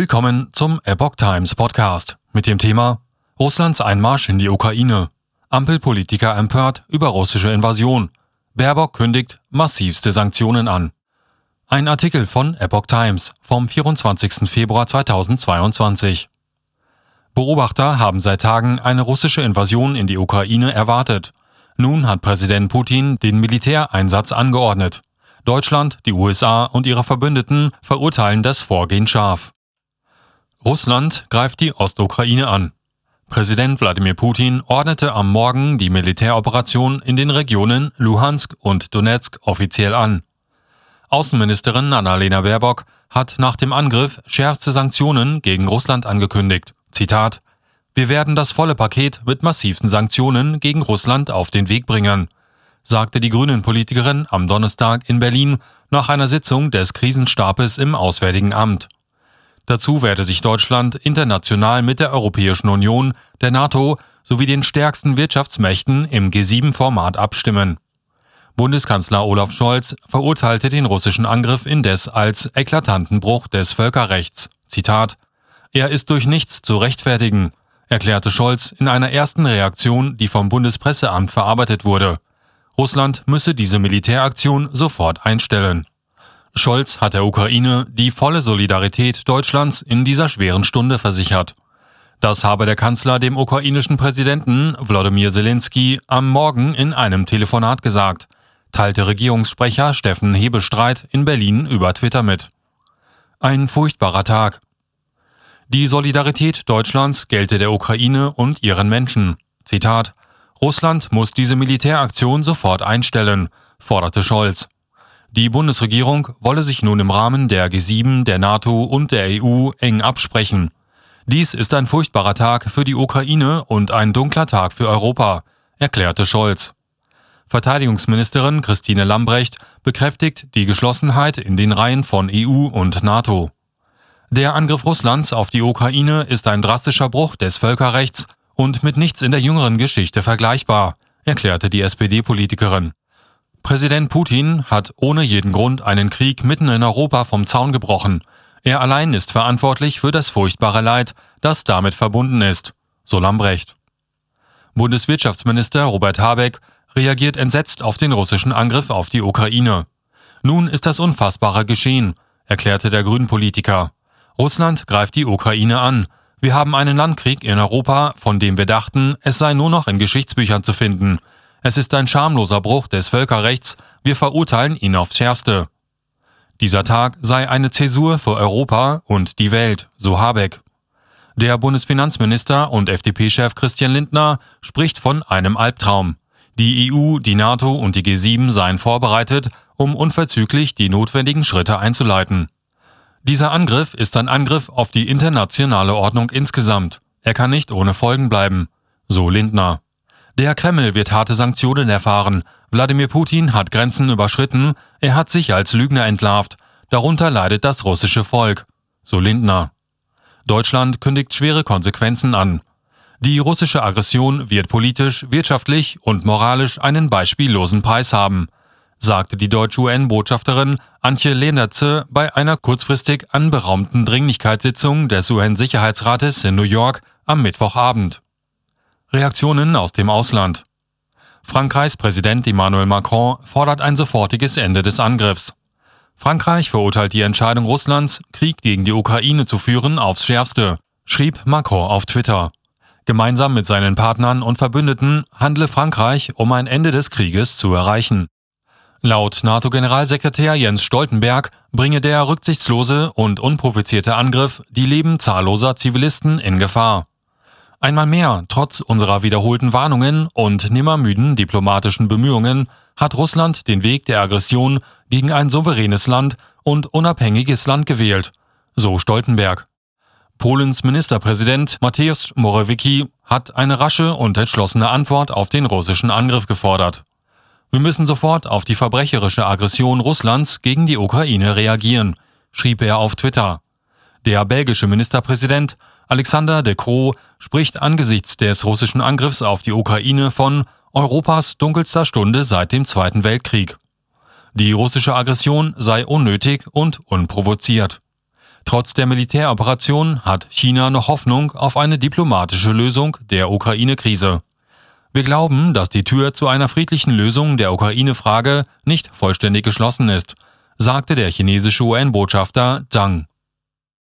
Willkommen zum Epoch Times Podcast mit dem Thema Russlands Einmarsch in die Ukraine. Ampelpolitiker empört über russische Invasion. Baerbock kündigt massivste Sanktionen an. Ein Artikel von Epoch Times vom 24. Februar 2022. Beobachter haben seit Tagen eine russische Invasion in die Ukraine erwartet. Nun hat Präsident Putin den Militäreinsatz angeordnet. Deutschland, die USA und ihre Verbündeten verurteilen das Vorgehen scharf. Russland greift die Ostukraine an. Präsident Wladimir Putin ordnete am Morgen die Militäroperation in den Regionen Luhansk und Donetsk offiziell an. Außenministerin Annalena Baerbock hat nach dem Angriff schärfste Sanktionen gegen Russland angekündigt. Zitat Wir werden das volle Paket mit massivsten Sanktionen gegen Russland auf den Weg bringen, sagte die Grünen-Politikerin am Donnerstag in Berlin nach einer Sitzung des Krisenstabes im Auswärtigen Amt. Dazu werde sich Deutschland international mit der Europäischen Union, der NATO sowie den stärksten Wirtschaftsmächten im G7-Format abstimmen. Bundeskanzler Olaf Scholz verurteilte den russischen Angriff indes als eklatanten Bruch des Völkerrechts. Zitat Er ist durch nichts zu rechtfertigen, erklärte Scholz in einer ersten Reaktion, die vom Bundespresseamt verarbeitet wurde. Russland müsse diese Militäraktion sofort einstellen. Scholz hat der Ukraine die volle Solidarität Deutschlands in dieser schweren Stunde versichert. Das habe der Kanzler dem ukrainischen Präsidenten Wladimir Zelensky am Morgen in einem Telefonat gesagt, teilte Regierungssprecher Steffen Hebestreit in Berlin über Twitter mit. Ein furchtbarer Tag. Die Solidarität Deutschlands gelte der Ukraine und ihren Menschen. Zitat Russland muss diese Militäraktion sofort einstellen, forderte Scholz. Die Bundesregierung wolle sich nun im Rahmen der G7, der NATO und der EU eng absprechen. Dies ist ein furchtbarer Tag für die Ukraine und ein dunkler Tag für Europa, erklärte Scholz. Verteidigungsministerin Christine Lambrecht bekräftigt die Geschlossenheit in den Reihen von EU und NATO. Der Angriff Russlands auf die Ukraine ist ein drastischer Bruch des Völkerrechts und mit nichts in der jüngeren Geschichte vergleichbar, erklärte die SPD-Politikerin. Präsident Putin hat ohne jeden Grund einen Krieg mitten in Europa vom Zaun gebrochen. Er allein ist verantwortlich für das furchtbare Leid, das damit verbunden ist, so Lambrecht. Bundeswirtschaftsminister Robert Habeck reagiert entsetzt auf den russischen Angriff auf die Ukraine. Nun ist das Unfassbare geschehen, erklärte der Grünen-Politiker. Russland greift die Ukraine an. Wir haben einen Landkrieg in Europa, von dem wir dachten, es sei nur noch in Geschichtsbüchern zu finden. Es ist ein schamloser Bruch des Völkerrechts, wir verurteilen ihn aufs schärfste. Dieser Tag sei eine Zäsur für Europa und die Welt, so Habeck. Der Bundesfinanzminister und FDP-Chef Christian Lindner spricht von einem Albtraum. Die EU, die NATO und die G7 seien vorbereitet, um unverzüglich die notwendigen Schritte einzuleiten. Dieser Angriff ist ein Angriff auf die internationale Ordnung insgesamt. Er kann nicht ohne Folgen bleiben, so Lindner. Der Kreml wird harte Sanktionen erfahren. Wladimir Putin hat Grenzen überschritten, er hat sich als Lügner entlarvt. Darunter leidet das russische Volk. So Lindner. Deutschland kündigt schwere Konsequenzen an. Die russische Aggression wird politisch, wirtschaftlich und moralisch einen beispiellosen Preis haben, sagte die deutsche UN-Botschafterin Antje Lehnertze bei einer kurzfristig anberaumten Dringlichkeitssitzung des UN-Sicherheitsrates in New York am Mittwochabend. Reaktionen aus dem Ausland. Frankreichs Präsident Emmanuel Macron fordert ein sofortiges Ende des Angriffs. Frankreich verurteilt die Entscheidung Russlands, Krieg gegen die Ukraine zu führen, aufs schärfste, schrieb Macron auf Twitter. Gemeinsam mit seinen Partnern und Verbündeten handle Frankreich, um ein Ende des Krieges zu erreichen. Laut NATO-Generalsekretär Jens Stoltenberg bringe der rücksichtslose und unprovozierte Angriff die Leben zahlloser Zivilisten in Gefahr. Einmal mehr, trotz unserer wiederholten Warnungen und nimmermüden diplomatischen Bemühungen, hat Russland den Weg der Aggression gegen ein souveränes Land und unabhängiges Land gewählt, so Stoltenberg. Polens Ministerpräsident Mateusz Morawiecki hat eine rasche und entschlossene Antwort auf den russischen Angriff gefordert. Wir müssen sofort auf die verbrecherische Aggression Russlands gegen die Ukraine reagieren, schrieb er auf Twitter. Der belgische Ministerpräsident Alexander de Croo spricht angesichts des russischen Angriffs auf die Ukraine von Europas dunkelster Stunde seit dem Zweiten Weltkrieg. Die russische Aggression sei unnötig und unprovoziert. Trotz der Militäroperation hat China noch Hoffnung auf eine diplomatische Lösung der Ukraine-Krise. Wir glauben, dass die Tür zu einer friedlichen Lösung der Ukraine-Frage nicht vollständig geschlossen ist, sagte der chinesische UN-Botschafter Zhang.